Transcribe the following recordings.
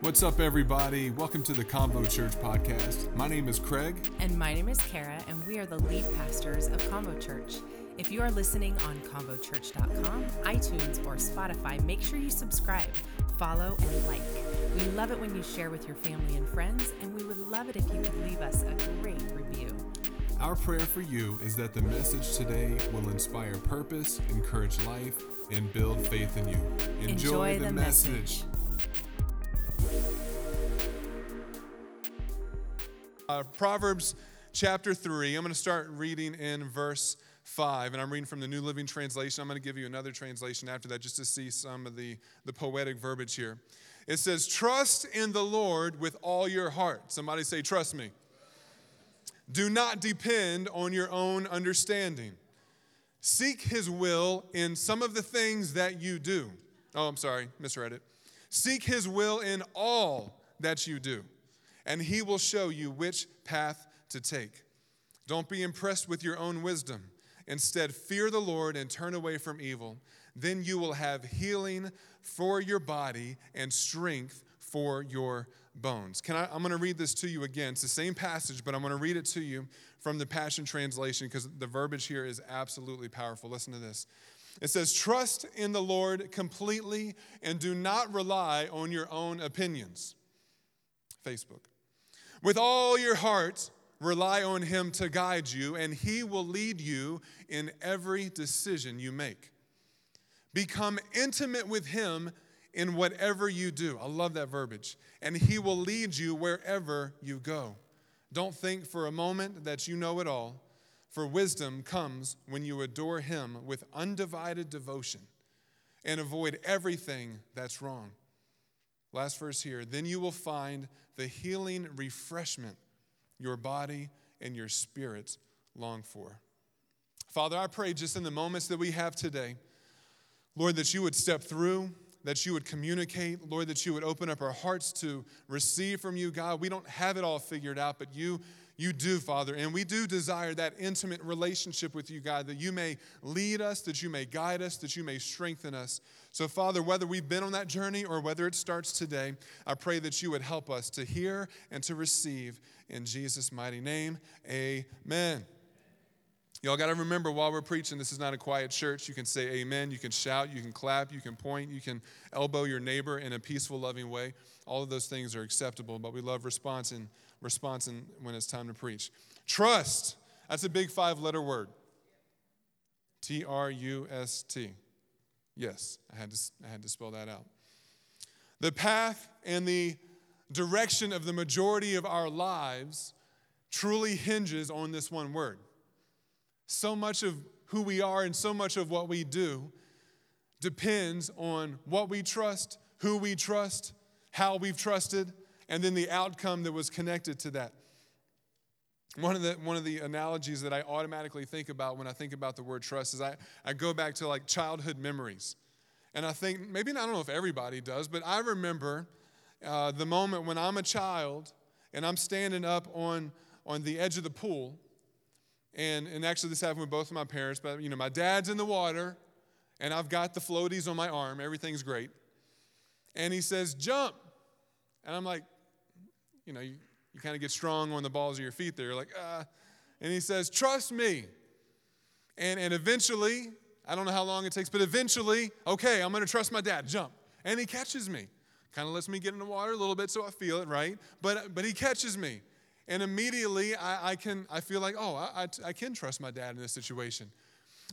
What's up, everybody? Welcome to the Convo Church podcast. My name is Craig. And my name is Kara, and we are the lead pastors of Convo Church. If you are listening on convochurch.com, iTunes, or Spotify, make sure you subscribe, follow, and like. We love it when you share with your family and friends, and we would love it if you could leave us a great review. Our prayer for you is that the message today will inspire purpose, encourage life, and build faith in you. Enjoy, Enjoy the, the message. message. Uh, Proverbs chapter 3. I'm going to start reading in verse 5, and I'm reading from the New Living Translation. I'm going to give you another translation after that just to see some of the, the poetic verbiage here. It says, Trust in the Lord with all your heart. Somebody say, Trust me. Do not depend on your own understanding. Seek his will in some of the things that you do. Oh, I'm sorry, misread it. Seek his will in all that you do, and he will show you which path to take. Don't be impressed with your own wisdom. Instead, fear the Lord and turn away from evil. Then you will have healing for your body and strength for your bones. Can I, I'm going to read this to you again. It's the same passage, but I'm going to read it to you from the Passion Translation because the verbiage here is absolutely powerful. Listen to this. It says, Trust in the Lord completely and do not rely on your own opinions. Facebook. With all your heart, rely on Him to guide you, and He will lead you in every decision you make. Become intimate with Him in whatever you do. I love that verbiage. And He will lead you wherever you go. Don't think for a moment that you know it all, for wisdom comes when you adore Him with undivided devotion and avoid everything that's wrong. Last verse here. Then you will find the healing refreshment your body and your spirit long for. Father, I pray just in the moments that we have today, Lord, that you would step through, that you would communicate, Lord, that you would open up our hearts to receive from you, God. We don't have it all figured out, but you you do, Father, and we do desire that intimate relationship with you, God, that you may lead us, that you may guide us, that you may strengthen us. So, Father, whether we've been on that journey or whether it starts today, I pray that you would help us to hear and to receive in Jesus' mighty name. Amen. Y'all got to remember while we're preaching, this is not a quiet church. You can say amen, you can shout, you can clap, you can point, you can elbow your neighbor in a peaceful, loving way. All of those things are acceptable, but we love response and response when it's time to preach. Trust, that's a big five letter word. T R U S T. Yes, I had, to, I had to spell that out. The path and the direction of the majority of our lives truly hinges on this one word. So much of who we are and so much of what we do depends on what we trust, who we trust, how we've trusted, and then the outcome that was connected to that. One of the, one of the analogies that I automatically think about when I think about the word trust is I, I go back to like childhood memories. And I think, maybe I don't know if everybody does, but I remember uh, the moment when I'm a child and I'm standing up on, on the edge of the pool. And, and actually, this happened with both of my parents, but you know, my dad's in the water and I've got the floaties on my arm. Everything's great. And he says, jump. And I'm like, you know, you, you kind of get strong on the balls of your feet there. You're like, ah. And he says, trust me. And, and eventually, I don't know how long it takes, but eventually, okay, I'm going to trust my dad. Jump. And he catches me. Kind of lets me get in the water a little bit so I feel it, right? But, but he catches me. And immediately, I, I can, I feel like, oh, I, I, I can trust my dad in this situation.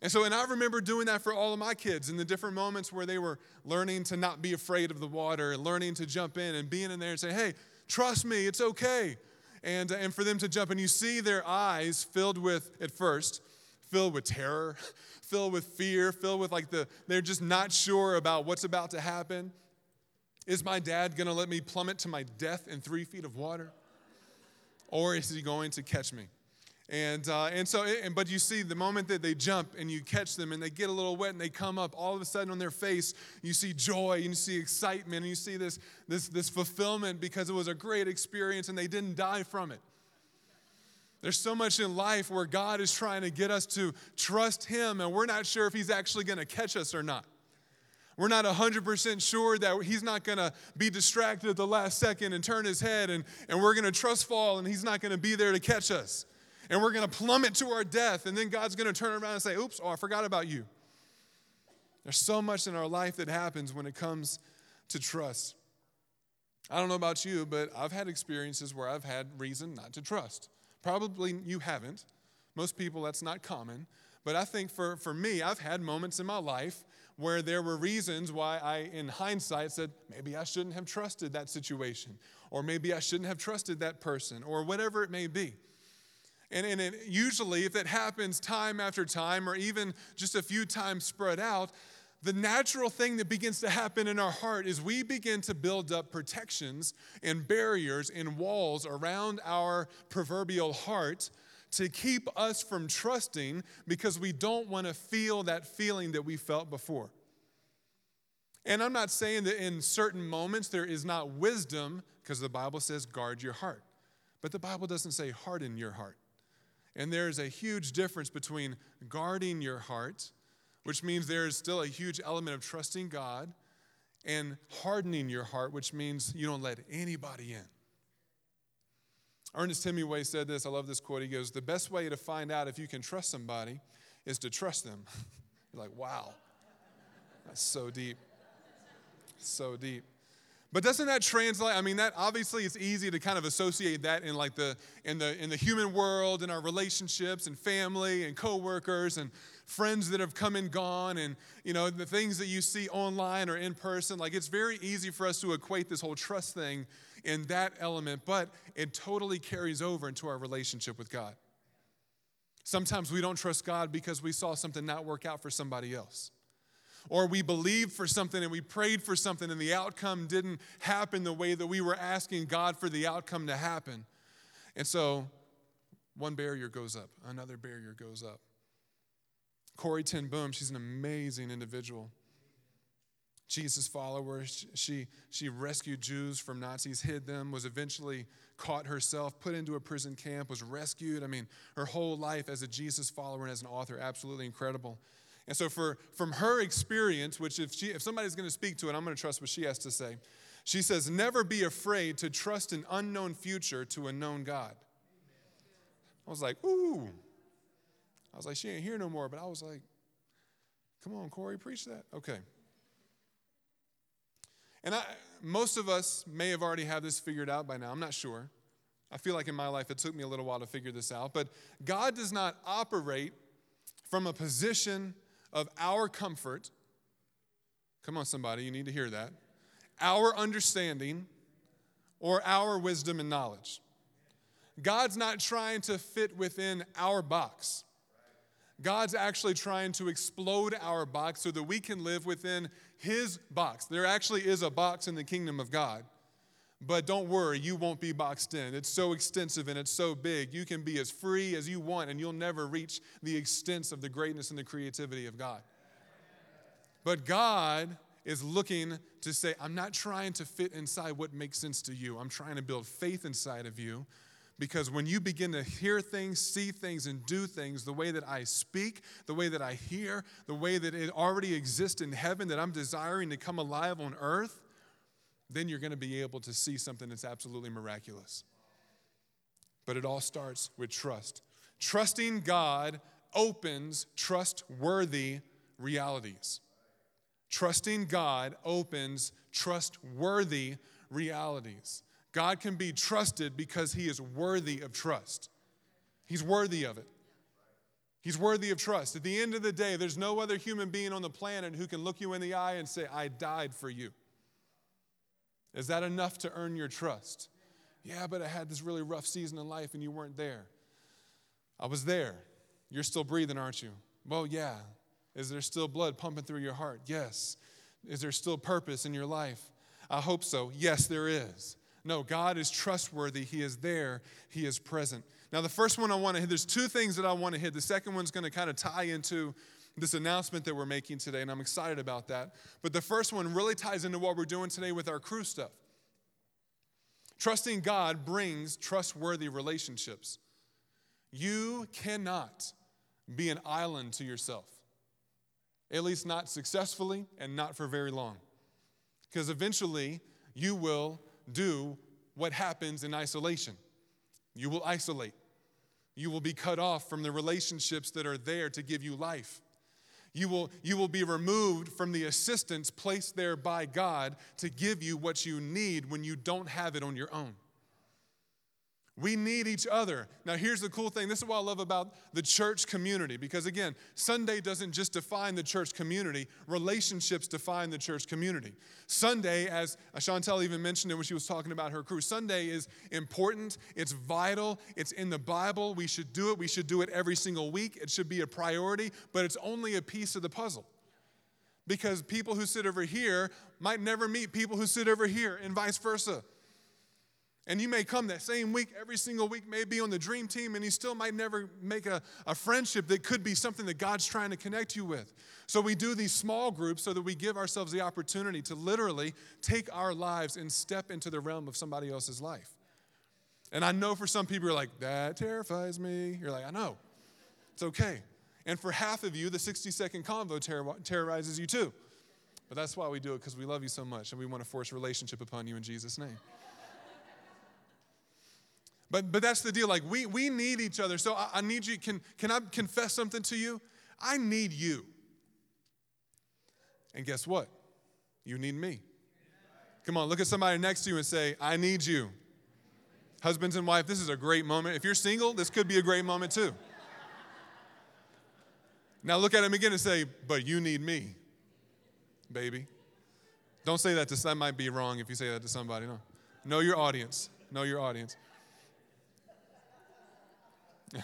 And so, and I remember doing that for all of my kids in the different moments where they were learning to not be afraid of the water and learning to jump in and being in there and say, hey, trust me, it's okay. And, and for them to jump, and you see their eyes filled with, at first, filled with terror, filled with fear, filled with like the, they're just not sure about what's about to happen. Is my dad gonna let me plummet to my death in three feet of water? Or is he going to catch me? And, uh, and so, and, but you see, the moment that they jump and you catch them and they get a little wet and they come up, all of a sudden on their face, you see joy and you see excitement and you see this, this, this fulfillment because it was a great experience and they didn't die from it. There's so much in life where God is trying to get us to trust Him and we're not sure if He's actually going to catch us or not. We're not 100% sure that he's not going to be distracted at the last second and turn his head, and, and we're going to trust fall, and he's not going to be there to catch us. And we're going to plummet to our death, and then God's going to turn around and say, Oops, oh, I forgot about you. There's so much in our life that happens when it comes to trust. I don't know about you, but I've had experiences where I've had reason not to trust. Probably you haven't. Most people, that's not common. But I think for, for me, I've had moments in my life where there were reasons why I, in hindsight, said, maybe I shouldn't have trusted that situation, or maybe I shouldn't have trusted that person, or whatever it may be. And, and it, usually, if it happens time after time, or even just a few times spread out, the natural thing that begins to happen in our heart is we begin to build up protections and barriers and walls around our proverbial heart to keep us from trusting because we don't want to feel that feeling that we felt before. And I'm not saying that in certain moments there is not wisdom, because the Bible says guard your heart. But the Bible doesn't say harden your heart. And there's a huge difference between guarding your heart, which means there is still a huge element of trusting God, and hardening your heart, which means you don't let anybody in. Ernest Hemingway said this. I love this quote. He goes, The best way to find out if you can trust somebody is to trust them. You're like, wow, that's so deep. So deep. But doesn't that translate? I mean, that obviously it's easy to kind of associate that in like the in the in the human world, in our relationships and family and coworkers and friends that have come and gone, and you know the things that you see online or in person. Like it's very easy for us to equate this whole trust thing in that element, but it totally carries over into our relationship with God. Sometimes we don't trust God because we saw something not work out for somebody else. Or we believed for something and we prayed for something and the outcome didn't happen the way that we were asking God for the outcome to happen. And so one barrier goes up, another barrier goes up. Corrie ten Boom, she's an amazing individual. Jesus' follower. She, she rescued Jews from Nazis, hid them, was eventually caught herself, put into a prison camp, was rescued. I mean, her whole life as a Jesus follower and as an author, absolutely incredible. And so, for, from her experience, which if, she, if somebody's going to speak to it, I'm going to trust what she has to say. She says, Never be afraid to trust an unknown future to a known God. I was like, Ooh. I was like, She ain't here no more. But I was like, Come on, Corrie, preach that. Okay. And I, most of us may have already had this figured out by now. I'm not sure. I feel like in my life it took me a little while to figure this out. But God does not operate from a position of our comfort. Come on, somebody, you need to hear that. Our understanding or our wisdom and knowledge. God's not trying to fit within our box. God's actually trying to explode our box so that we can live within His box. There actually is a box in the kingdom of God. But don't worry, you won't be boxed in. It's so extensive and it's so big. You can be as free as you want, and you'll never reach the extent of the greatness and the creativity of God. But God is looking to say, I'm not trying to fit inside what makes sense to you. I'm trying to build faith inside of you because when you begin to hear things, see things, and do things the way that I speak, the way that I hear, the way that it already exists in heaven, that I'm desiring to come alive on earth, then you're going to be able to see something that's absolutely miraculous. But it all starts with trust. Trusting God opens trustworthy realities. Trusting God opens trustworthy realities. God can be trusted because he is worthy of trust. He's worthy of it. He's worthy of trust. At the end of the day, there's no other human being on the planet who can look you in the eye and say, I died for you. Is that enough to earn your trust? Yeah, but I had this really rough season in life and you weren't there. I was there. You're still breathing, aren't you? Well, yeah. Is there still blood pumping through your heart? Yes. Is there still purpose in your life? I hope so. Yes, there is. No, God is trustworthy. He is there, He is present. Now, the first one I want to hit, there's two things that I want to hit. The second one's going to kind of tie into this announcement that we're making today, and I'm excited about that. But the first one really ties into what we're doing today with our crew stuff. Trusting God brings trustworthy relationships. You cannot be an island to yourself. at least not successfully and not for very long. Because eventually you will do what happens in isolation. You will isolate. You will be cut off from the relationships that are there to give you life. You will, you will be removed from the assistance placed there by God to give you what you need when you don't have it on your own. We need each other. Now, here's the cool thing this is what I love about the church community, because again, Sunday doesn't just define the church community, relationships define the church community. Sunday, as Chantel even mentioned it when she was talking about her crew, Sunday is important, it's vital, it's in the Bible. We should do it, we should do it every single week. It should be a priority, but it's only a piece of the puzzle. Because people who sit over here might never meet people who sit over here, and vice versa. And you may come that same week, every single week, may be on the dream team, and you still might never make a, a friendship that could be something that God's trying to connect you with. So we do these small groups so that we give ourselves the opportunity to literally take our lives and step into the realm of somebody else's life. And I know for some people, you're like, that terrifies me. You're like, I know. It's okay. And for half of you, the 60 second convo terror- terrorizes you too. But that's why we do it, because we love you so much and we want to force relationship upon you in Jesus' name. But, but that's the deal. Like, we, we need each other. So I, I need you. Can, can I confess something to you? I need you. And guess what? You need me. Come on, look at somebody next to you and say, I need you. Husbands and wife, this is a great moment. If you're single, this could be a great moment too. Now look at him again and say, But you need me, baby. Don't say that to that might be wrong if you say that to somebody. No. Know your audience. Know your audience.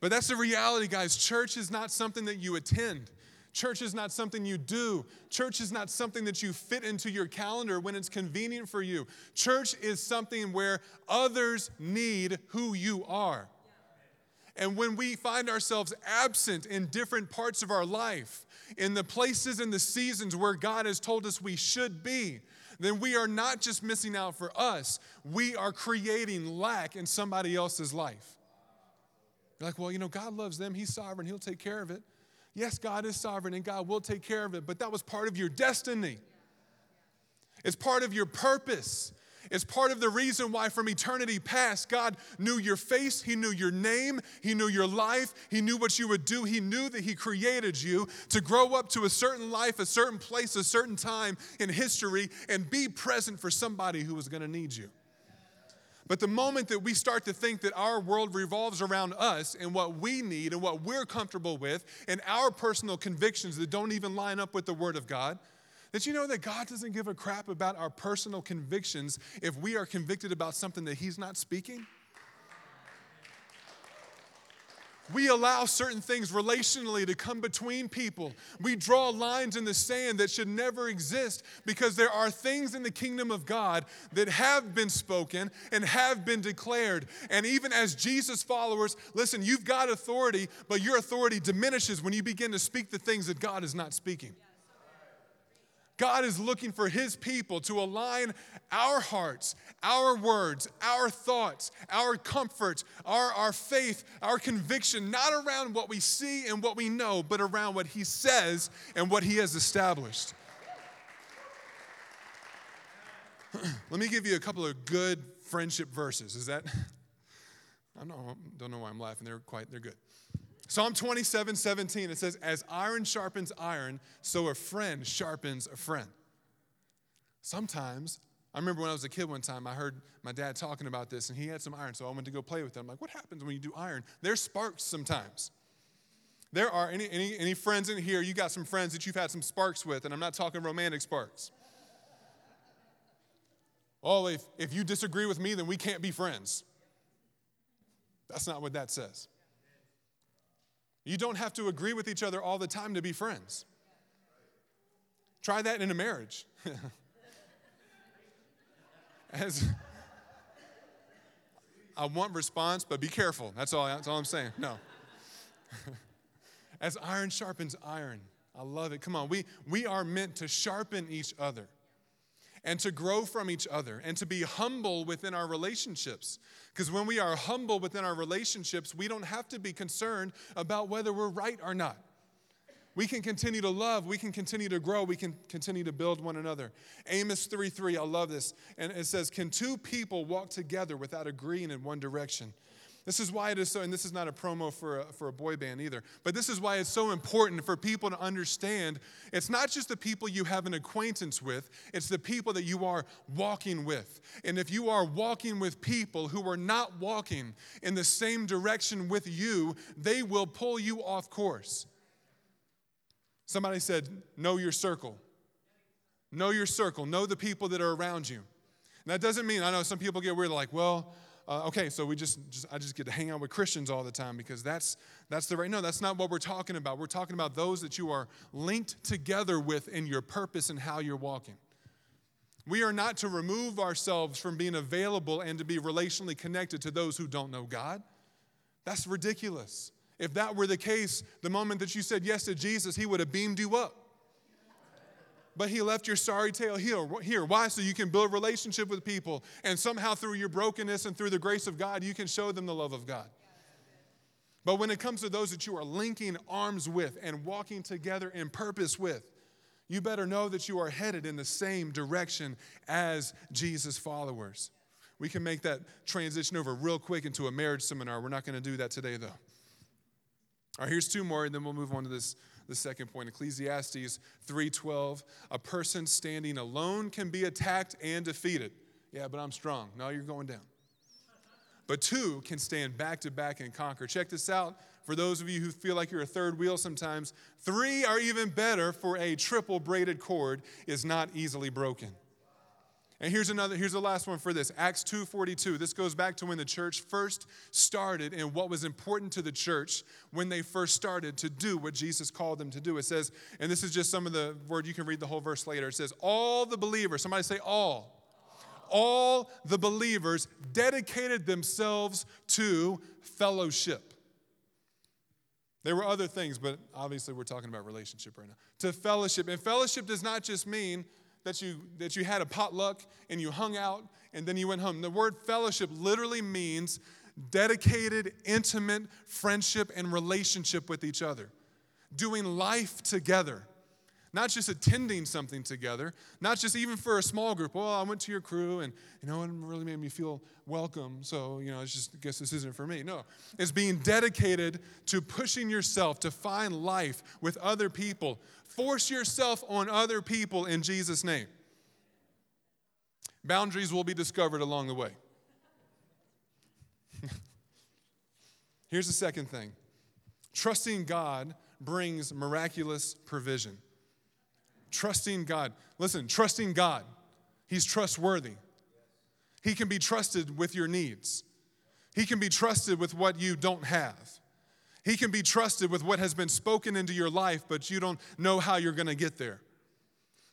but that's the reality, guys. Church is not something that you attend. Church is not something you do. Church is not something that you fit into your calendar when it's convenient for you. Church is something where others need who you are. And when we find ourselves absent in different parts of our life, in the places and the seasons where God has told us we should be, then we are not just missing out for us, we are creating lack in somebody else's life. You're like, well, you know, God loves them, He's sovereign, He'll take care of it. Yes, God is sovereign and God will take care of it, but that was part of your destiny. It's part of your purpose. It's part of the reason why, from eternity past, God knew your face, He knew your name, He knew your life, He knew what you would do. He knew that He created you to grow up to a certain life, a certain place, a certain time in history, and be present for somebody who was going to need you. But the moment that we start to think that our world revolves around us and what we need and what we're comfortable with and our personal convictions that don't even line up with the Word of God, did you know that God doesn't give a crap about our personal convictions if we are convicted about something that He's not speaking? We allow certain things relationally to come between people. We draw lines in the sand that should never exist because there are things in the kingdom of God that have been spoken and have been declared. And even as Jesus followers, listen, you've got authority, but your authority diminishes when you begin to speak the things that God is not speaking. God is looking for His people to align our hearts, our words, our thoughts, our comfort, our, our faith, our conviction, not around what we see and what we know, but around what He says and what He has established. Let me give you a couple of good friendship verses. Is that? I don't know, don't know why I'm laughing. They're quite, they're good. Psalm 27 17, it says, As iron sharpens iron, so a friend sharpens a friend. Sometimes, I remember when I was a kid one time, I heard my dad talking about this, and he had some iron, so I went to go play with them. I'm like, what happens when you do iron? There's sparks sometimes. There are any, any, any friends in here, you got some friends that you've had some sparks with, and I'm not talking romantic sparks. Oh, if, if you disagree with me, then we can't be friends. That's not what that says. You don't have to agree with each other all the time to be friends. Try that in a marriage. As I want response, but be careful. That's all, that's all I'm saying. No. As iron sharpens iron. I love it. Come on. We, we are meant to sharpen each other and to grow from each other and to be humble within our relationships. Because when we are humble within our relationships, we don't have to be concerned about whether we're right or not. We can continue to love. We can continue to grow. We can continue to build one another. Amos 3 3, I love this. And it says, Can two people walk together without agreeing in one direction? This is why it is so, and this is not a promo for a, for a boy band either, but this is why it's so important for people to understand it's not just the people you have an acquaintance with, it's the people that you are walking with. And if you are walking with people who are not walking in the same direction with you, they will pull you off course. Somebody said, Know your circle. Know your circle. Know the people that are around you. And that doesn't mean, I know some people get weird, like, well, uh, okay, so we just, just, I just get to hang out with Christians all the time because that's that's the right. No, that's not what we're talking about. We're talking about those that you are linked together with in your purpose and how you're walking. We are not to remove ourselves from being available and to be relationally connected to those who don't know God. That's ridiculous. If that were the case, the moment that you said yes to Jesus, He would have beamed you up. But He left your sorry tail here. Here, why? So you can build relationship with people, and somehow through your brokenness and through the grace of God, you can show them the love of God. But when it comes to those that you are linking arms with and walking together in purpose with, you better know that you are headed in the same direction as Jesus' followers. We can make that transition over real quick into a marriage seminar. We're not going to do that today, though. All right, here's two more, and then we'll move on to this the second point ecclesiastes 3.12 a person standing alone can be attacked and defeated. Yeah but i'm strong. No you're going down. But two can stand back to back and conquer. Check this out. For those of you who feel like you're a third wheel sometimes three are even better for a triple braided cord is not easily broken and here's another, here's the last one for this. Acts 2:42. This goes back to when the church first started and what was important to the church when they first started to do what Jesus called them to do. It says, and this is just some of the word, you can read the whole verse later. It says, all the believers, somebody say all. All the believers dedicated themselves to fellowship. There were other things, but obviously we're talking about relationship right now. To fellowship. And fellowship does not just mean that you, that you had a potluck and you hung out and then you went home. The word fellowship literally means dedicated, intimate friendship and relationship with each other, doing life together. Not just attending something together, not just even for a small group. Well, I went to your crew and you know it really made me feel welcome. So, you know, it's just I guess this isn't for me. No. It's being dedicated to pushing yourself to find life with other people. Force yourself on other people in Jesus' name. Boundaries will be discovered along the way. Here's the second thing trusting God brings miraculous provision. Trusting God. Listen, trusting God. He's trustworthy. He can be trusted with your needs. He can be trusted with what you don't have. He can be trusted with what has been spoken into your life, but you don't know how you're going to get there.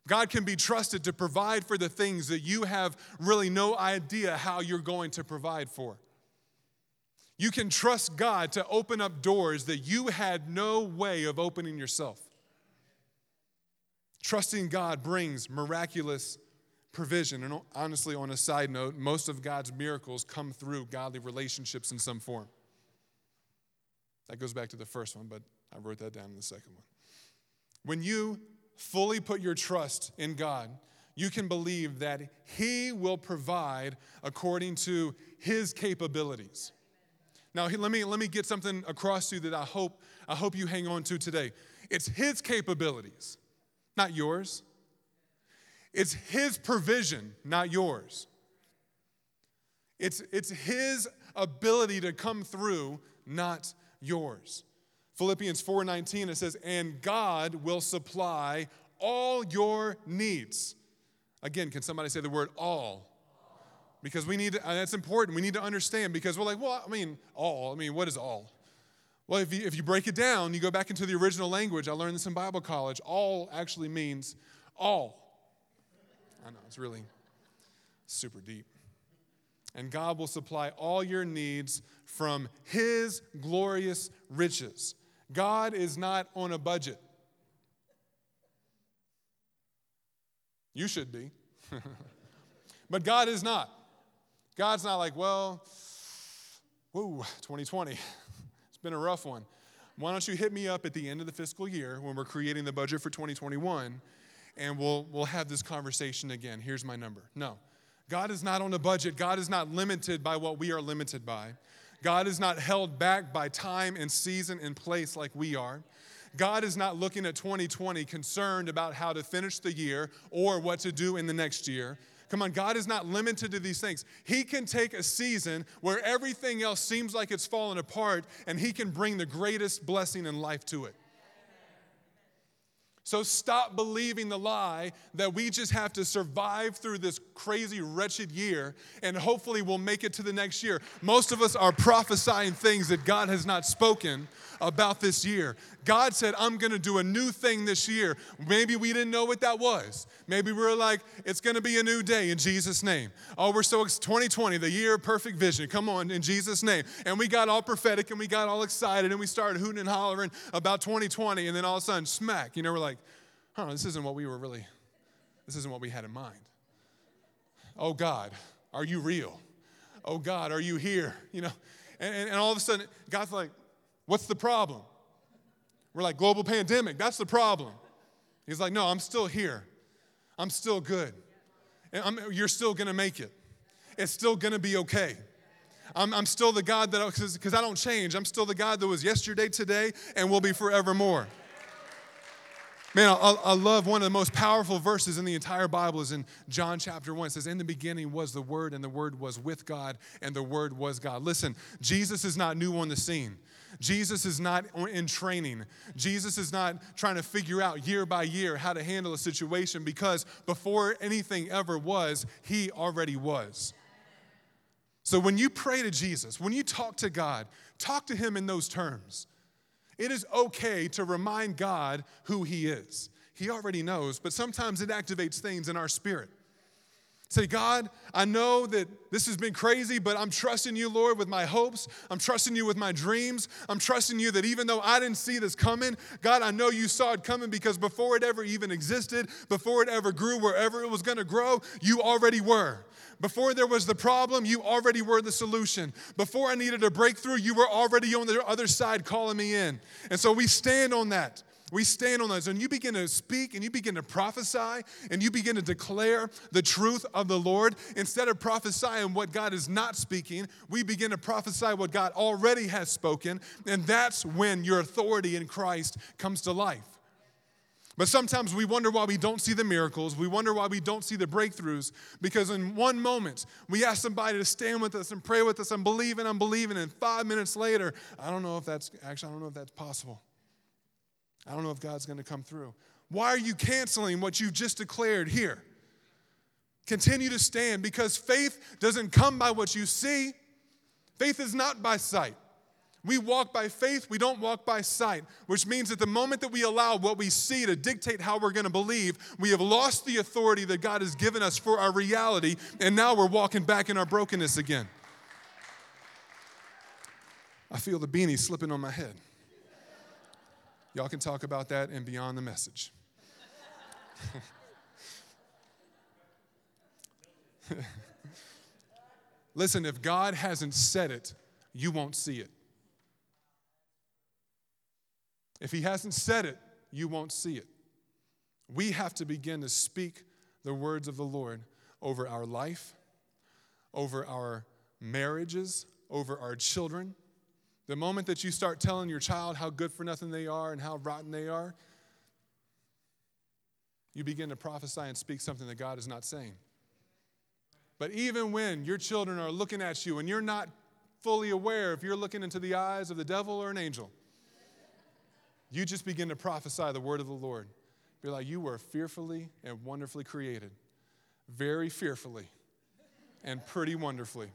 God can be trusted to provide for the things that you have really no idea how you're going to provide for. You can trust God to open up doors that you had no way of opening yourself. Trusting God brings miraculous provision. And honestly, on a side note, most of God's miracles come through godly relationships in some form. That goes back to the first one, but I wrote that down in the second one. When you fully put your trust in God, you can believe that He will provide according to His capabilities. Now, let me, let me get something across to you that I hope, I hope you hang on to today. It's His capabilities not yours. It's His provision, not yours. It's, it's His ability to come through, not yours. Philippians 4:19 it says, "And God will supply all your needs." Again, can somebody say the word all? Because we need to, that's important. We need to understand because we're like, well, I mean, all. I mean, what is all? Well, if you, if you break it down, you go back into the original language. I learned this in Bible college. All actually means all. I know, it's really super deep. And God will supply all your needs from His glorious riches. God is not on a budget. You should be. but God is not. God's not like, well, whoa, 2020 been a rough one. Why don't you hit me up at the end of the fiscal year when we're creating the budget for 2021 and we'll, we'll have this conversation again. Here's my number. No. God is not on a budget. God is not limited by what we are limited by. God is not held back by time and season and place like we are. God is not looking at 2020 concerned about how to finish the year or what to do in the next year. Come on, God is not limited to these things. He can take a season where everything else seems like it's fallen apart and He can bring the greatest blessing in life to it. So stop believing the lie that we just have to survive through this crazy, wretched year and hopefully we'll make it to the next year. Most of us are prophesying things that God has not spoken about this year. God said, I'm gonna do a new thing this year. Maybe we didn't know what that was. Maybe we are like, it's gonna be a new day in Jesus' name. Oh, we're so 2020, the year of perfect vision. Come on, in Jesus' name. And we got all prophetic and we got all excited and we started hooting and hollering about 2020, and then all of a sudden, smack, you know, we're like, huh, this isn't what we were really, this isn't what we had in mind. Oh God, are you real? Oh God, are you here? You know, and, and, and all of a sudden, God's like, what's the problem? We're like, global pandemic, that's the problem. He's like, no, I'm still here. I'm still good. And I'm, you're still gonna make it. It's still gonna be okay. I'm, I'm still the God that, because I don't change, I'm still the God that was yesterday, today, and will be forevermore. Man, I, I, love one of the most powerful verses in the entire Bible is in John chapter 1. It says, In the beginning was the Word, and the Word was with God, and the Word was God. Listen, Jesus is not new on the scene. Jesus is not in training. Jesus is not trying to figure out year by year how to handle a situation because before anything ever was, He already was. So when you pray to Jesus, when you talk to God, talk to Him in those terms. It is okay to remind God who He is. He already knows, but sometimes it activates things in our spirit. Say, God, I know that this has been crazy, but I'm trusting you, Lord, with my hopes. I'm trusting you with my dreams. I'm trusting you that even though I didn't see this coming, God, I know you saw it coming because before it ever even existed, before it ever grew, wherever it was gonna grow, you already were. Before there was the problem, you already were the solution. Before I needed a breakthrough, you were already on the other side calling me in. And so we stand on that. We stand on those, and you begin to speak and you begin to prophesy and you begin to declare the truth of the Lord. Instead of prophesying what God is not speaking, we begin to prophesy what God already has spoken, and that's when your authority in Christ comes to life. But sometimes we wonder why we don't see the miracles. We wonder why we don't see the breakthroughs because in one moment we ask somebody to stand with us and pray with us and believe and I'm believing, and five minutes later, I don't know if that's actually, I don't know if that's possible. I don't know if God's going to come through. Why are you canceling what you've just declared here? Continue to stand because faith doesn't come by what you see, faith is not by sight. We walk by faith, we don't walk by sight, which means that the moment that we allow what we see to dictate how we're going to believe, we have lost the authority that God has given us for our reality, and now we're walking back in our brokenness again. I feel the beanie slipping on my head. Y'all can talk about that and beyond the message. Listen, if God hasn't said it, you won't see it. If he hasn't said it, you won't see it. We have to begin to speak the words of the Lord over our life, over our marriages, over our children. The moment that you start telling your child how good for nothing they are and how rotten they are, you begin to prophesy and speak something that God is not saying. But even when your children are looking at you and you're not fully aware if you're looking into the eyes of the devil or an angel, you just begin to prophesy the word of the Lord. Be like, you were fearfully and wonderfully created, very fearfully and pretty wonderfully.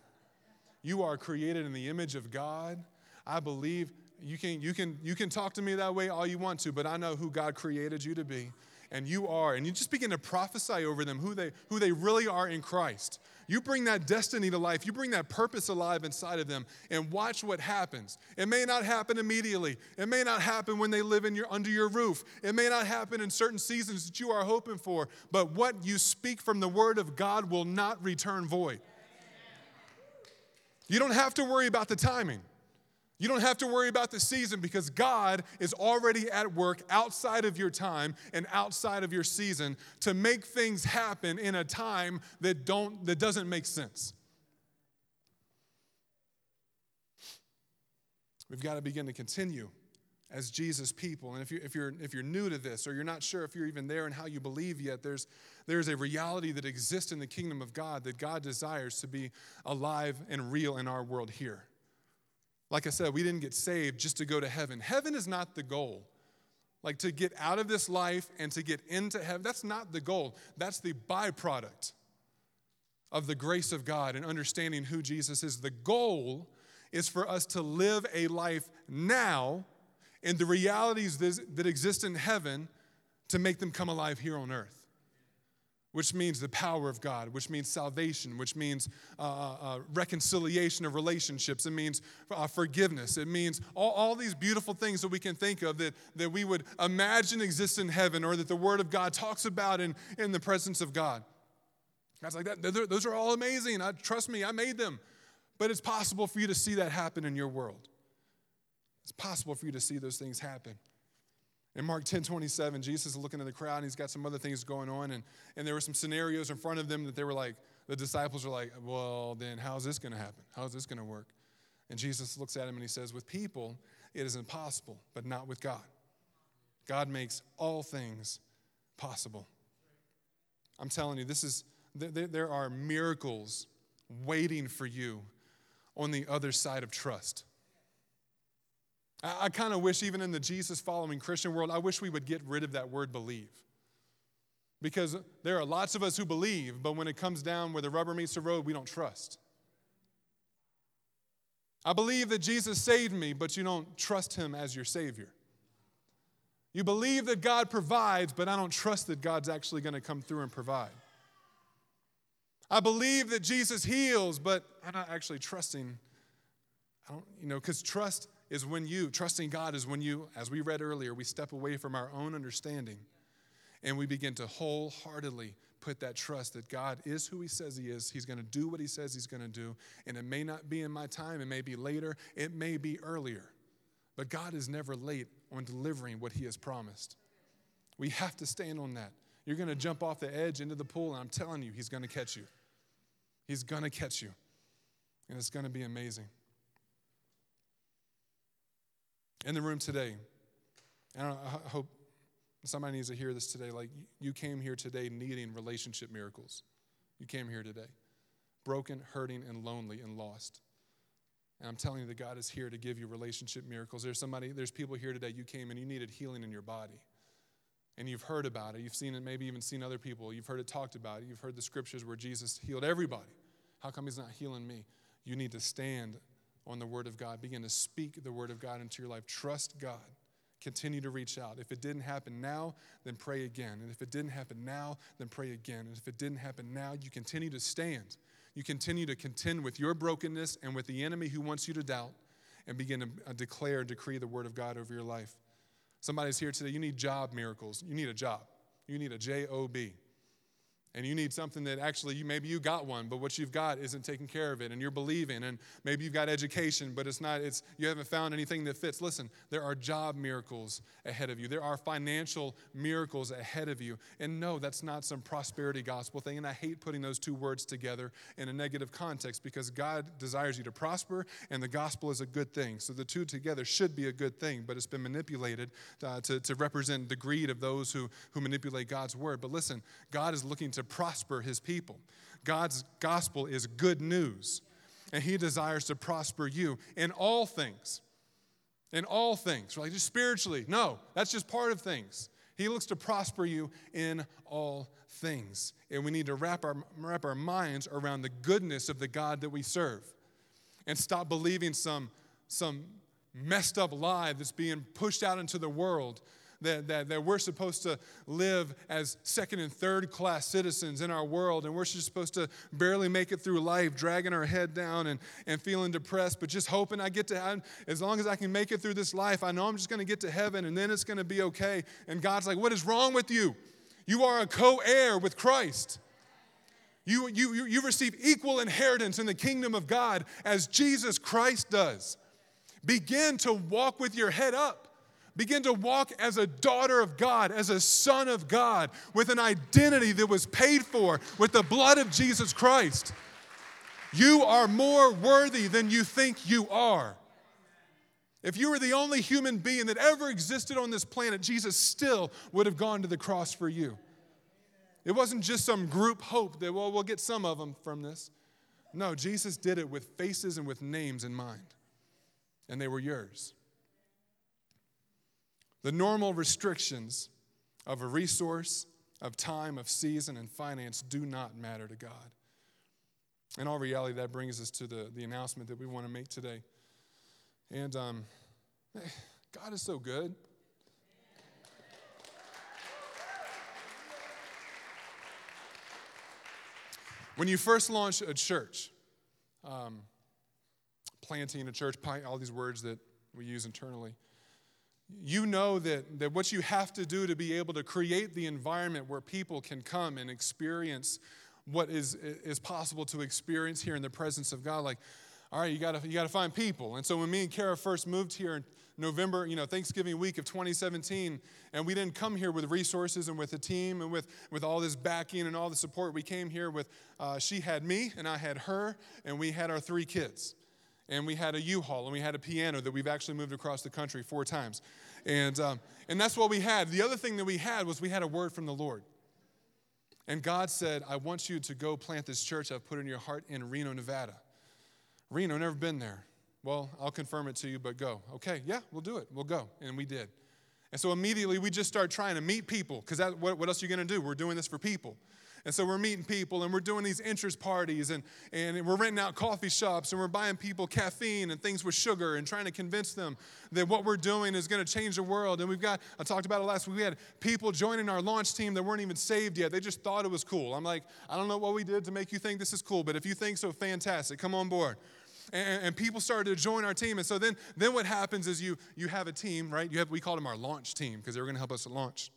You are created in the image of God. I believe you can, you, can, you can talk to me that way all you want to, but I know who God created you to be. And you are. And you just begin to prophesy over them who they, who they really are in Christ. You bring that destiny to life, you bring that purpose alive inside of them, and watch what happens. It may not happen immediately, it may not happen when they live in your, under your roof, it may not happen in certain seasons that you are hoping for, but what you speak from the Word of God will not return void. You don't have to worry about the timing. You don't have to worry about the season because God is already at work outside of your time and outside of your season to make things happen in a time that, don't, that doesn't make sense. We've got to begin to continue as Jesus people. And if, you, if, you're, if you're new to this or you're not sure if you're even there and how you believe yet, there's, there's a reality that exists in the kingdom of God that God desires to be alive and real in our world here. Like I said, we didn't get saved just to go to heaven. Heaven is not the goal. Like to get out of this life and to get into heaven, that's not the goal. That's the byproduct of the grace of God and understanding who Jesus is. The goal is for us to live a life now in the realities that exist in heaven to make them come alive here on earth which means the power of God, which means salvation, which means uh, uh, uh, reconciliation of relationships, it means uh, forgiveness, it means all, all these beautiful things that we can think of that, that we would imagine exist in heaven or that the Word of God talks about in, in the presence of God. God's like that. Those are all amazing. I, trust me, I made them. But it's possible for you to see that happen in your world. It's possible for you to see those things happen. In Mark 10 27, Jesus is looking at the crowd and he's got some other things going on. And, and there were some scenarios in front of them that they were like, the disciples are like, well, then how's this going to happen? How's this going to work? And Jesus looks at him and he says, with people, it is impossible, but not with God. God makes all things possible. I'm telling you, this is, there are miracles waiting for you on the other side of trust. I, I kind of wish, even in the Jesus following Christian world, I wish we would get rid of that word believe. Because there are lots of us who believe, but when it comes down where the rubber meets the road, we don't trust. I believe that Jesus saved me, but you don't trust him as your Savior. You believe that God provides, but I don't trust that God's actually going to come through and provide. I believe that Jesus heals, but I'm not actually trusting. I don't, you know, because trust is when you, trusting God is when you, as we read earlier, we step away from our own understanding and we begin to wholeheartedly put that trust that God is who He says He is. He's going to do what He says He's going to do. And it may not be in my time, it may be later, it may be earlier. But God is never late on delivering what He has promised. We have to stand on that. You're going to jump off the edge into the pool, and I'm telling you, He's going to catch you. He's going to catch you. And it's going to be amazing. In the room today, and I hope somebody needs to hear this today. Like you came here today needing relationship miracles. You came here today broken, hurting, and lonely and lost. And I'm telling you that God is here to give you relationship miracles. There's somebody, there's people here today, you came and you needed healing in your body. And you've heard about it. You've seen it, maybe even seen other people. You've heard it talked about. You've heard the scriptures where Jesus healed everybody. How come he's not healing me? You need to stand on the Word of God. Begin to speak the Word of God into your life. Trust God. Continue to reach out. If it didn't happen now, then pray again. And if it didn't happen now, then pray again. And if it didn't happen now, you continue to stand. You continue to contend with your brokenness and with the enemy who wants you to doubt and begin to uh, declare and decree the Word of God over your life. Somebody's here today, you need job miracles. You need a job. You need a J O B and you need something that actually you maybe you got one but what you've got isn't taking care of it and you're believing and maybe you've got education but it's not it's you haven't found anything that fits. Listen there are job miracles ahead of you. There are financial miracles ahead of you. And no that's not some prosperity gospel thing and i hate putting those two words together in a negative context because god desires you to prosper and the gospel is a good thing. So the two together should be a good thing but it's been manipulated uh, to, to represent the greed of those who, who manipulate god's word. But listen god is looking to to prosper his people. God's gospel is good news, and he desires to prosper you in all things. In all things, right? Just spiritually. No, that's just part of things. He looks to prosper you in all things. And we need to wrap our, wrap our minds around the goodness of the God that we serve and stop believing some, some messed up lie that's being pushed out into the world that, that, that we're supposed to live as second and third class citizens in our world, and we're just supposed to barely make it through life, dragging our head down and, and feeling depressed, but just hoping I get to, as long as I can make it through this life, I know I'm just going to get to heaven and then it's going to be okay. And God's like, What is wrong with you? You are a co heir with Christ. You, you, you receive equal inheritance in the kingdom of God as Jesus Christ does. Begin to walk with your head up. Begin to walk as a daughter of God, as a son of God, with an identity that was paid for with the blood of Jesus Christ. You are more worthy than you think you are. If you were the only human being that ever existed on this planet, Jesus still would have gone to the cross for you. It wasn't just some group hope that, well, we'll get some of them from this. No, Jesus did it with faces and with names in mind, and they were yours. The normal restrictions of a resource, of time, of season, and finance do not matter to God. In all reality, that brings us to the, the announcement that we want to make today. And um, God is so good. When you first launch a church, um, planting a church, all these words that we use internally, you know that, that what you have to do to be able to create the environment where people can come and experience what is, is possible to experience here in the presence of God. Like, all right, you gotta, you gotta find people. And so when me and Kara first moved here in November, you know, Thanksgiving week of 2017, and we didn't come here with resources and with a team and with, with all this backing and all the support. We came here with, uh, she had me and I had her, and we had our three kids and we had a U-Haul and we had a piano that we've actually moved across the country four times. And, um, and that's what we had. The other thing that we had was we had a word from the Lord. And God said, I want you to go plant this church I've put in your heart in Reno, Nevada. Reno, never been there. Well, I'll confirm it to you, but go. Okay, yeah, we'll do it. We'll go. And we did. And so immediately we just start trying to meet people because what, what else are you going to do? We're doing this for people. And so we're meeting people and we're doing these interest parties and, and we're renting out coffee shops and we're buying people caffeine and things with sugar and trying to convince them that what we're doing is going to change the world. And we've got, I talked about it last week, we had people joining our launch team that weren't even saved yet. They just thought it was cool. I'm like, I don't know what we did to make you think this is cool, but if you think so, fantastic. Come on board. And, and, people started to join our team. And so then, then what happens is you, you have a team, right? You have, we called them our launch team because they were going to help us launch.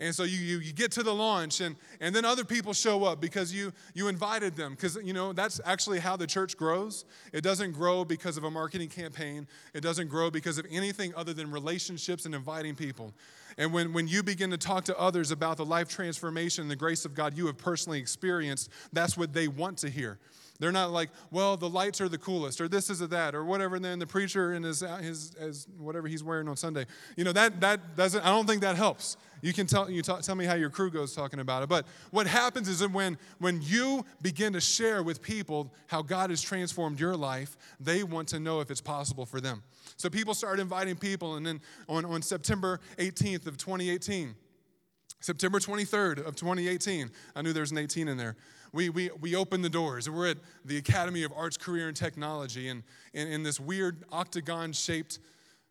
And so you, you, you get to the launch, and, and then other people show up because you, you invited them. Because, you know, that's actually how the church grows. It doesn't grow because of a marketing campaign, it doesn't grow because of anything other than relationships and inviting people. And when, when you begin to talk to others about the life transformation and the grace of God you have personally experienced, that's what they want to hear. They're not like, well, the lights are the coolest, or this is or that, or whatever. And then the preacher and his, his, his whatever he's wearing on Sunday. You know that that doesn't. I don't think that helps. You can tell you talk, tell me how your crew goes talking about it. But what happens is that when when you begin to share with people how God has transformed your life, they want to know if it's possible for them. So people started inviting people, and then on, on September 18th of 2018. September 23rd of 2018. I knew there was an 18 in there we, we, we opened the doors. We're at the Academy of Arts, Career, and Technology in, in, in this weird octagon shaped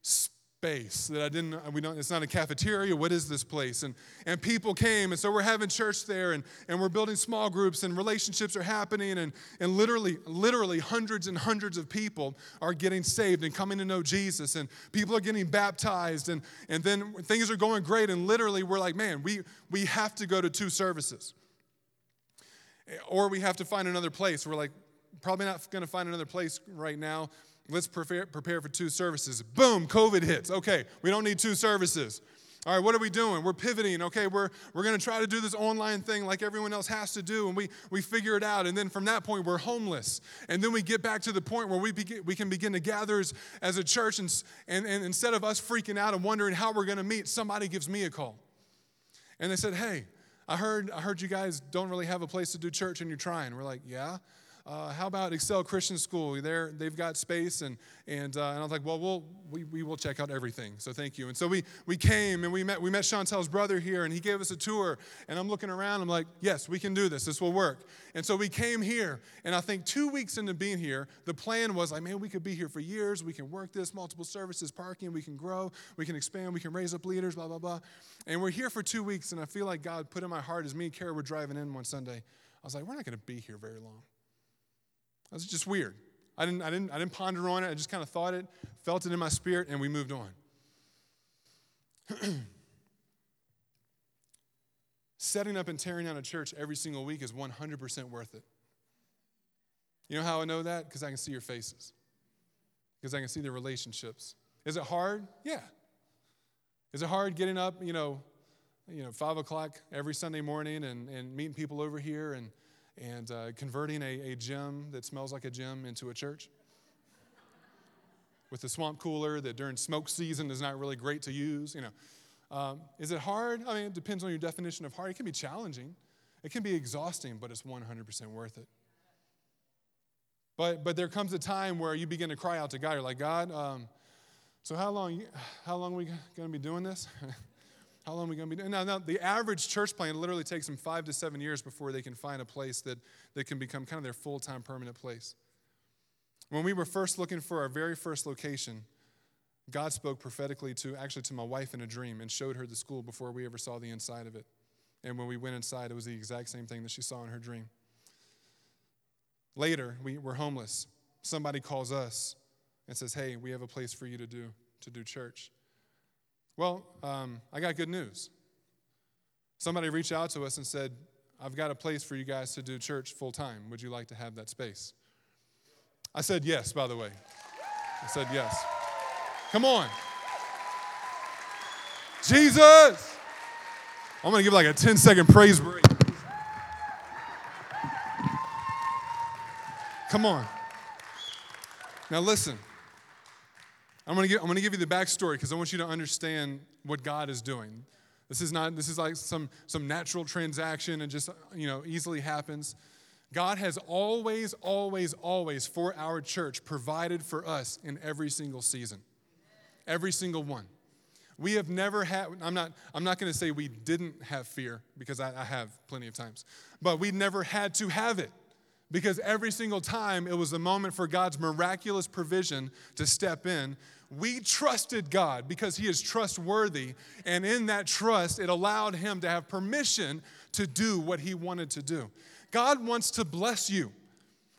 space that I didn't, we don't, it's not a cafeteria. What is this place? And, and people came, and so we're having church there, and, and we're building small groups, and relationships are happening, and, and literally, literally hundreds and hundreds of people are getting saved and coming to know Jesus, and people are getting baptized, and, and then things are going great, and literally we're like, man, we, we have to go to two services or we have to find another place. We're like, probably not going to find another place right now. Let's prepare, prepare for two services. Boom, COVID hits. Okay, we don't need two services. All right, what are we doing? We're pivoting. Okay, we're, we're going to try to do this online thing like everyone else has to do, and we, we figure it out. And then from that point, we're homeless. And then we get back to the point where we, begin, we can begin to gather as, as a church, and, and, and instead of us freaking out and wondering how we're going to meet, somebody gives me a call. And they said, Hey, I heard, I heard you guys don't really have a place to do church and you're trying. We're like, yeah. Uh, how about Excel Christian School? They're, they've got space. And, and, uh, and I was like, well, we'll we, we will check out everything. So thank you. And so we, we came and we met, we met Chantel's brother here and he gave us a tour. And I'm looking around. I'm like, yes, we can do this. This will work. And so we came here. And I think two weeks into being here, the plan was like, man, we could be here for years. We can work this, multiple services, parking. We can grow. We can expand. We can raise up leaders, blah, blah, blah. And we're here for two weeks. And I feel like God put in my heart as me and Kara were driving in one Sunday. I was like, we're not going to be here very long. That was just weird. I didn't, I, didn't, I didn't ponder on it. I just kind of thought it, felt it in my spirit, and we moved on. Setting up and tearing down a church every single week is 100% worth it. You know how I know that? Because I can see your faces. because I can see the relationships. Is it hard? Yeah. Is it hard getting up, you know, you know, five o'clock every Sunday morning and, and meeting people over here and, and uh, converting a, a gym that smells like a gym into a church? With a swamp cooler that during smoke season is not really great to use, you know. Um, is it hard? I mean, it depends on your definition of hard. It can be challenging, it can be exhausting, but it's 100% worth it. But, but there comes a time where you begin to cry out to God. You're like, God, um, so how long, how long are we going to be doing this? how long are we going to be doing now, now, the average church plant literally takes them five to seven years before they can find a place that, that can become kind of their full-time permanent place. When we were first looking for our very first location, God spoke prophetically to actually to my wife in a dream and showed her the school before we ever saw the inside of it. And when we went inside, it was the exact same thing that she saw in her dream. Later, we were homeless. Somebody calls us and says, Hey, we have a place for you to do, to do church. Well, um, I got good news. Somebody reached out to us and said, I've got a place for you guys to do church full time. Would you like to have that space? I said yes, by the way. I said yes. Come on. Jesus! I'm gonna give like a 10 second praise break. Come on. Now listen. I'm going to give, I'm going to give you the backstory because I want you to understand what God is doing. This is not, this is like some, some natural transaction and just, you know, easily happens. God has always, always, always for our church provided for us in every single season. Every single one. We have never had, I'm not, I'm not going to say we didn't have fear because I, I have plenty of times, but we never had to have it because every single time it was a moment for God's miraculous provision to step in we trusted God because He is trustworthy. And in that trust, it allowed Him to have permission to do what He wanted to do. God wants to bless you.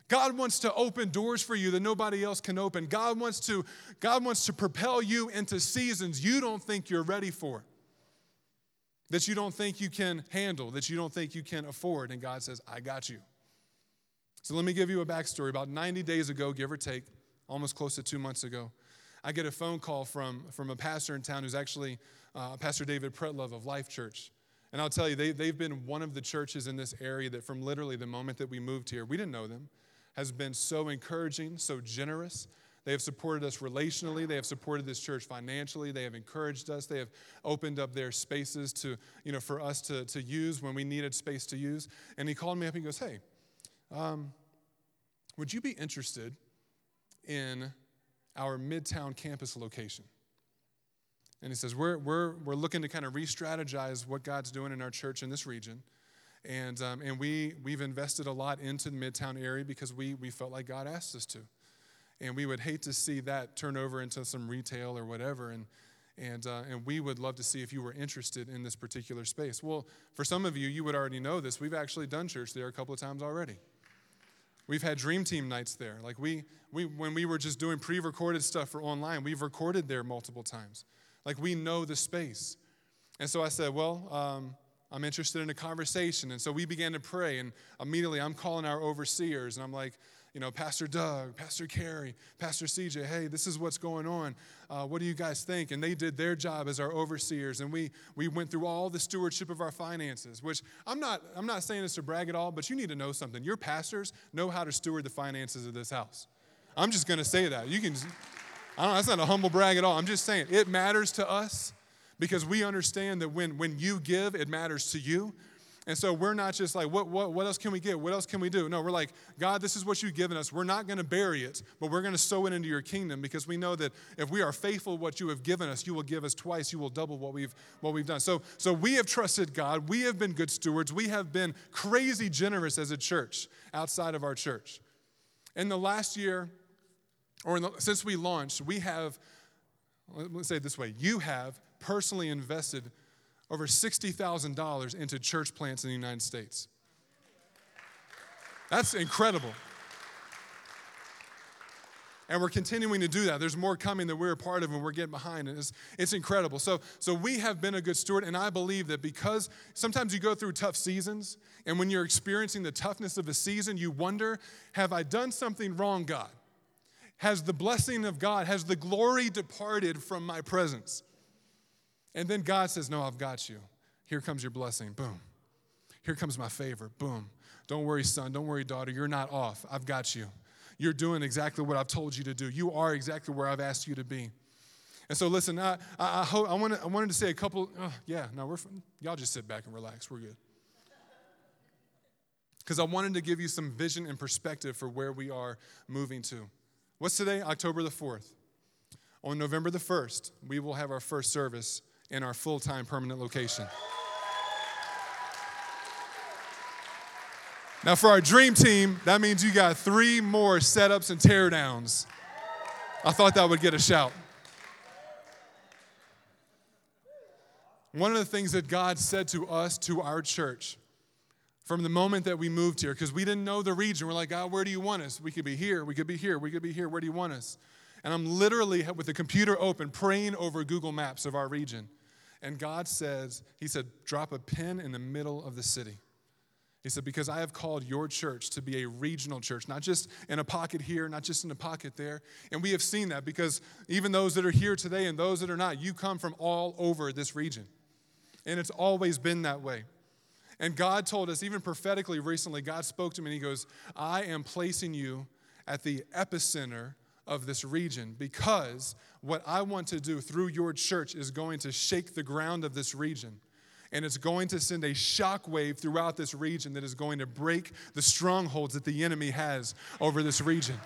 God wants to open doors for you that nobody else can open. God wants to, God wants to propel you into seasons you don't think you're ready for, that you don't think you can handle, that you don't think you can afford. And God says, I got you. So let me give you a backstory. About 90 days ago, give or take, almost close to two months ago, I get a phone call from, from a pastor in town who's actually uh, Pastor David Pretlove of Life Church. And I'll tell you, they, they've been one of the churches in this area that from literally the moment that we moved here, we didn't know them, has been so encouraging, so generous. They have supported us relationally. They have supported this church financially. They have encouraged us. They have opened up their spaces to, you know, for us to, to use when we needed space to use. And he called me up and he goes, Hey, um, would you be interested in our Midtown campus location. And he says, We're, we're, we're looking to kind of re strategize what God's doing in our church in this region. And, um, and we, we've invested a lot into the Midtown area because we, we felt like God asked us to. And we would hate to see that turn over into some retail or whatever. And, and, uh, and we would love to see if you were interested in this particular space. Well, for some of you, you would already know this. We've actually done church there a couple of times already. We've had dream team nights there. Like we, we when we were just doing pre-recorded stuff for online, we've recorded there multiple times. Like we know the space. And so I said, well, um, I'm interested in a conversation. And so we began to pray, and immediately I'm calling our overseers, and I'm like, you know, Pastor Doug, Pastor Carey, Pastor CJ, hey, this is what's going on. Uh, what do you guys think? And they did their job as our overseers, and we we went through all the stewardship of our finances. Which I'm not I'm not saying this to brag at all, but you need to know something. Your pastors know how to steward the finances of this house. I'm just going to say that. You can. I don't. That's not a humble brag at all. I'm just saying it matters to us because we understand that when when you give, it matters to you. And so we're not just like, what, what, what else can we get? What else can we do? No, we're like, God, this is what you've given us. We're not going to bury it, but we're going to sow it into your kingdom because we know that if we are faithful what you have given us, you will give us twice. You will double what we've, what we've done. So, so we have trusted God. We have been good stewards. We have been crazy generous as a church outside of our church. In the last year, or the, since we launched, we have, let's say it this way, you have personally invested over $60,000 into church plants in the United States. That's incredible. And we're continuing to do that. There's more coming that we're a part of and we're getting behind. And it's, it's incredible. So, so we have been a good steward. And I believe that because sometimes you go through tough seasons, and when you're experiencing the toughness of a season, you wonder, have I done something wrong, God? has the blessing of God, has the glory departed from my presence? And then God says, No, I've got you. Here comes your blessing. Boom. Here comes my favor. Boom. Don't worry, son. Don't worry, daughter. You're not off. I've got you. You're doing exactly what I've told you to do. You are exactly where I've asked you to be. And so, listen, I, I, I, hope, I, wanted, I wanted to say a couple, oh, yeah, no, we're, y'all just sit back and relax. We're good. Because I wanted to give you some vision and perspective for where we are moving to. What's today? October the 4th. On November the 1st, we will have our first service in our full time permanent location. Now, for our dream team, that means you got three more setups and teardowns. I thought that would get a shout. One of the things that God said to us, to our church, from the moment that we moved here because we didn't know the region. We're like, God, where do you want us? We could be here, we could be here, we could be here. Where do you want us? And I'm literally with the computer open praying over Google Maps of our region. And God says, He said, drop a pin in the middle of the city. He said, Because I have called your church to be a regional church, not just in a pocket here, not just in a pocket there. And we have seen that because even those that are here today and those that are not, you come from all over this region. And it's always been that way. And God told us, even prophetically recently, God spoke to me and He goes, I am placing you at the epicenter of this region because what I want to do through your church is going to shake the ground of this region. And it's going to send a shockwave throughout this region that is going to break the strongholds that the enemy has over this region.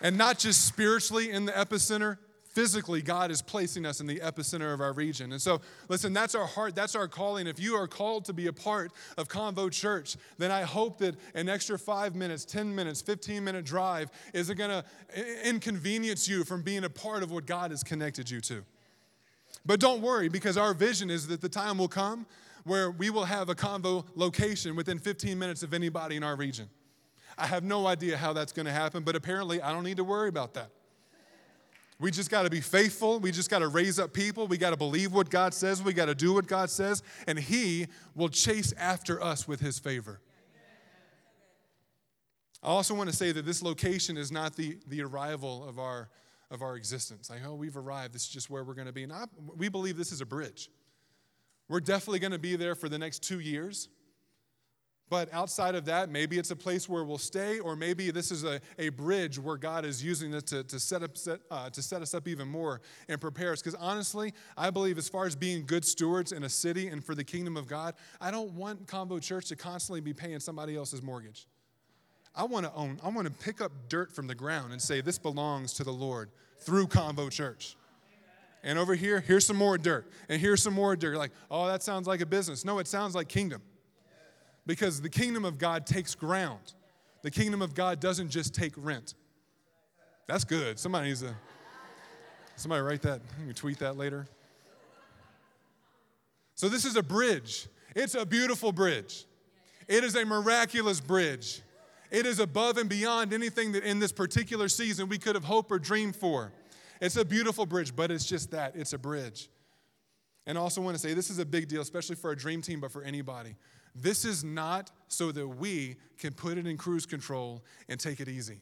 And not just spiritually in the epicenter, physically, God is placing us in the epicenter of our region. And so, listen, that's our heart, that's our calling. If you are called to be a part of Convo Church, then I hope that an extra five minutes, 10 minutes, 15 minute drive isn't gonna inconvenience you from being a part of what God has connected you to. But don't worry, because our vision is that the time will come where we will have a Convo location within 15 minutes of anybody in our region. I have no idea how that's gonna happen, but apparently I don't need to worry about that. We just got to be faithful. We just got to raise up people. We got to believe what God says. We got to do what God says, and He will chase after us with His favor. I also want to say that this location is not the, the arrival of our, of our existence. Like, oh, we've arrived. This is just where we're going to be. And I, we believe this is a bridge. We're definitely going to be there for the next two years. But outside of that, maybe it's a place where we'll stay, or maybe this is a, a bridge where God is using it to, to, set up, set, uh, to set us up even more and prepare us. Because honestly, I believe as far as being good stewards in a city and for the kingdom of God, I don't want Convo Church to constantly be paying somebody else's mortgage. I want to own, I want to pick up dirt from the ground and say, this belongs to the Lord through Convo Church. And over here, here's some more dirt. And here's some more dirt. Like, oh, that sounds like a business. No, it sounds like kingdom because the kingdom of God takes ground. The kingdom of God doesn't just take rent. That's good. Somebody needs to somebody write that. Me tweet that later. So this is a bridge. It's a beautiful bridge. It is a miraculous bridge. It is above and beyond anything that in this particular season we could have hoped or dreamed for. It's a beautiful bridge, but it's just that it's a bridge. And I also want to say this is a big deal, especially for a dream team, but for anybody. This is not so that we can put it in cruise control and take it easy.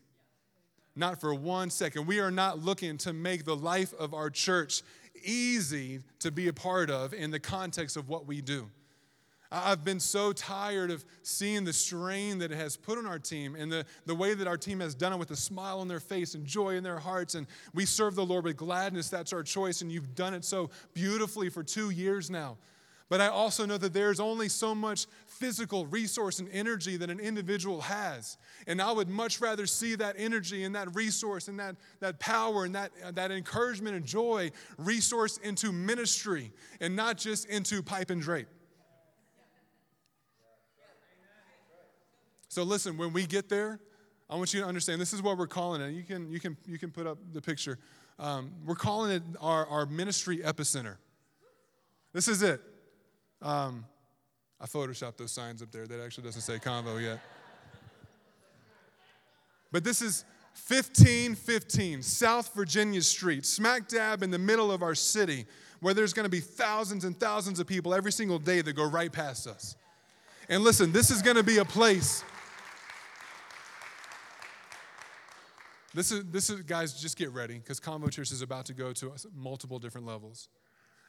Not for one second. We are not looking to make the life of our church easy to be a part of in the context of what we do. I've been so tired of seeing the strain that it has put on our team and the, the way that our team has done it with a smile on their face and joy in their hearts. And we serve the Lord with gladness. That's our choice. And you've done it so beautifully for two years now. But I also know that there's only so much physical resource and energy that an individual has. And I would much rather see that energy and that resource and that, that power and that, that encouragement and joy resource into ministry and not just into pipe and drape. So listen, when we get there, I want you to understand this is what we're calling it. You can, you can, you can put up the picture. Um, we're calling it our, our ministry epicenter. This is it. Um, I photoshopped those signs up there. That actually doesn't say convo yet. But this is 1515 South Virginia Street, smack dab in the middle of our city, where there's going to be thousands and thousands of people every single day that go right past us. And listen, this is going to be a place This is, this is guys, just get ready because Convo Church is about to go to multiple different levels.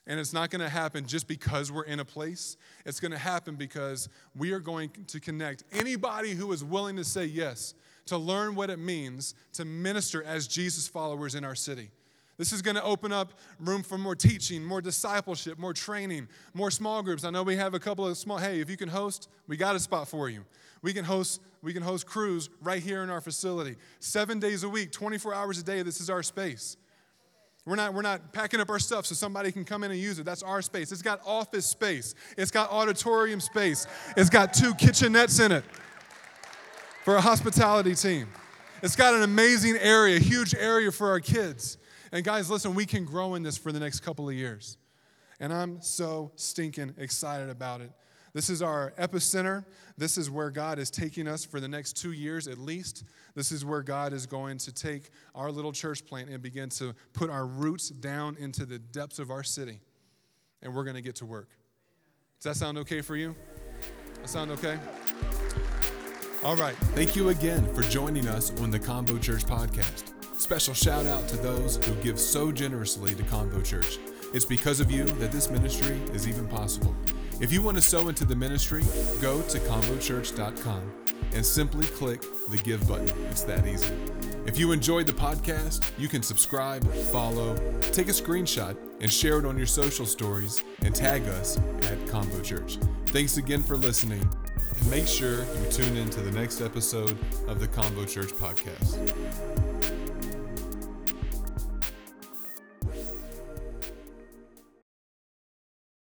And it's not going to happen just because we're in a place. It's going to happen because we are going to connect anybody who is willing to say yes to learn what it means to minister as Jesus followers in our city. This is going to open up room for more teaching, more discipleship, more training, more small groups. I know we have a couple of small, hey, if you can host, we got a spot for you. We can host, we can host crews right here in our facility. Seven days a week, 24 hours a day, this is our space. We're not, we're not packing up our stuff so somebody can come in and use it. That's our space. It's got office space, it's got auditorium space, it's got two kitchenettes in it for a hospitality team. It's got an amazing area, huge area for our kids. And guys, listen, we can grow in this for the next couple of years. And I'm so stinking excited about it. This is our epicenter. This is where God is taking us for the next two years at least. This is where God is going to take our little church plant and begin to put our roots down into the depths of our city. And we're going to get to work. Does that sound okay for you? That sound okay? All right. Thank you again for joining us on the Convo Church podcast. Special shout out to those who give so generously to Convo Church. It's because of you that this ministry is even possible. If you want to sow into the ministry, go to convochurch.com and simply click the give button. It's that easy. If you enjoyed the podcast, you can subscribe, follow, take a screenshot, and share it on your social stories and tag us at Convo Church. Thanks again for listening, and make sure you tune in to the next episode of the Convo Church podcast.